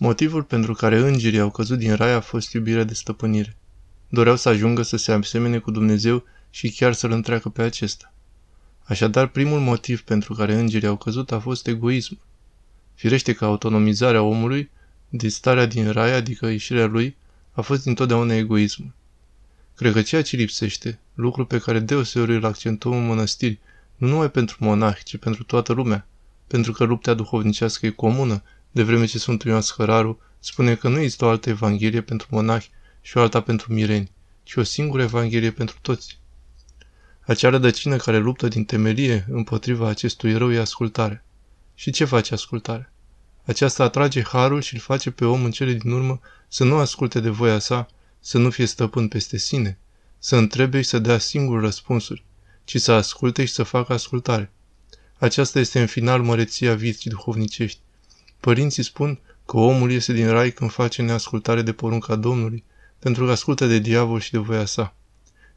Motivul pentru care îngerii au căzut din rai a fost iubirea de stăpânire. Doreau să ajungă să se asemene cu Dumnezeu și chiar să-L întreacă pe acesta. Așadar, primul motiv pentru care îngerii au căzut a fost egoism. Firește că autonomizarea omului, din starea din rai, adică ieșirea lui, a fost dintotdeauna egoism. Cred că ceea ce lipsește, lucru pe care deoseori îl accentuăm în mănăstiri, nu numai pentru monahi, ci pentru toată lumea, pentru că lupta duhovnicească e comună, de vreme ce Sfântul Ioan Scăraru spune că nu există o altă evanghelie pentru monahi și o alta pentru mireni, ci o singură evanghelie pentru toți. Acea rădăcină care luptă din temelie împotriva acestui rău e ascultare. Și ce face ascultare? Aceasta atrage harul și îl face pe om în cele din urmă să nu asculte de voia sa, să nu fie stăpân peste sine, să întrebe și să dea singur răspunsuri, ci să asculte și să facă ascultare. Aceasta este în final măreția vieții duhovnicești. Părinții spun că omul iese din rai când face neascultare de porunca Domnului, pentru că ascultă de diavol și de voia sa.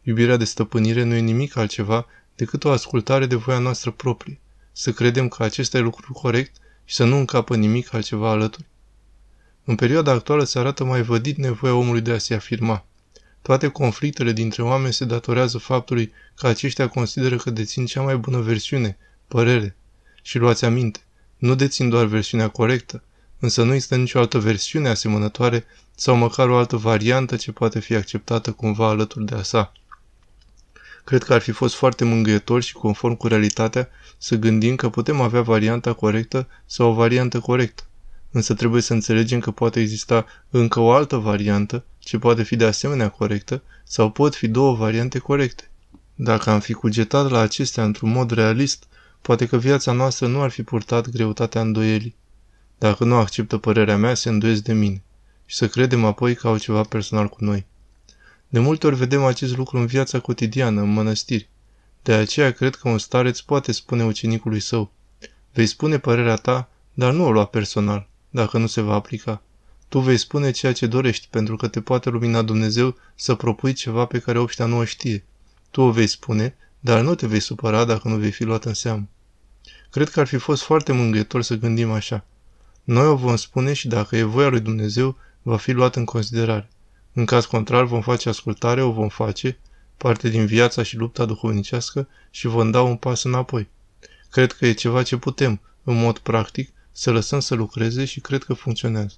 Iubirea de stăpânire nu e nimic altceva decât o ascultare de voia noastră proprie, să credem că acesta e lucrul corect și să nu încapă nimic altceva alături. În perioada actuală se arată mai vădit nevoia omului de a se afirma. Toate conflictele dintre oameni se datorează faptului că aceștia consideră că dețin cea mai bună versiune, părere. Și luați aminte, nu dețin doar versiunea corectă, însă nu există nicio altă versiune asemănătoare sau măcar o altă variantă ce poate fi acceptată cumva alături de a sa. Cred că ar fi fost foarte mângâietor și conform cu realitatea să gândim că putem avea varianta corectă sau o variantă corectă. Însă trebuie să înțelegem că poate exista încă o altă variantă ce poate fi de asemenea corectă sau pot fi două variante corecte. Dacă am fi cugetat la acestea într-un mod realist, poate că viața noastră nu ar fi purtat greutatea îndoielii. Dacă nu acceptă părerea mea, se îndoiesc de mine și să credem apoi că au ceva personal cu noi. De multe ori vedem acest lucru în viața cotidiană, în mănăstiri. De aceea cred că un stareț poate spune ucenicului său, vei spune părerea ta, dar nu o lua personal, dacă nu se va aplica. Tu vei spune ceea ce dorești, pentru că te poate lumina Dumnezeu să propui ceva pe care obștea nu o știe. Tu o vei spune, dar nu te vei supăra dacă nu vei fi luat în seamă. Cred că ar fi fost foarte mângâietor să gândim așa. Noi o vom spune și dacă e voia lui Dumnezeu, va fi luat în considerare. În caz contrar, vom face ascultare, o vom face, parte din viața și lupta duhovnicească și vom da un pas înapoi. Cred că e ceva ce putem, în mod practic, să lăsăm să lucreze și cred că funcționează.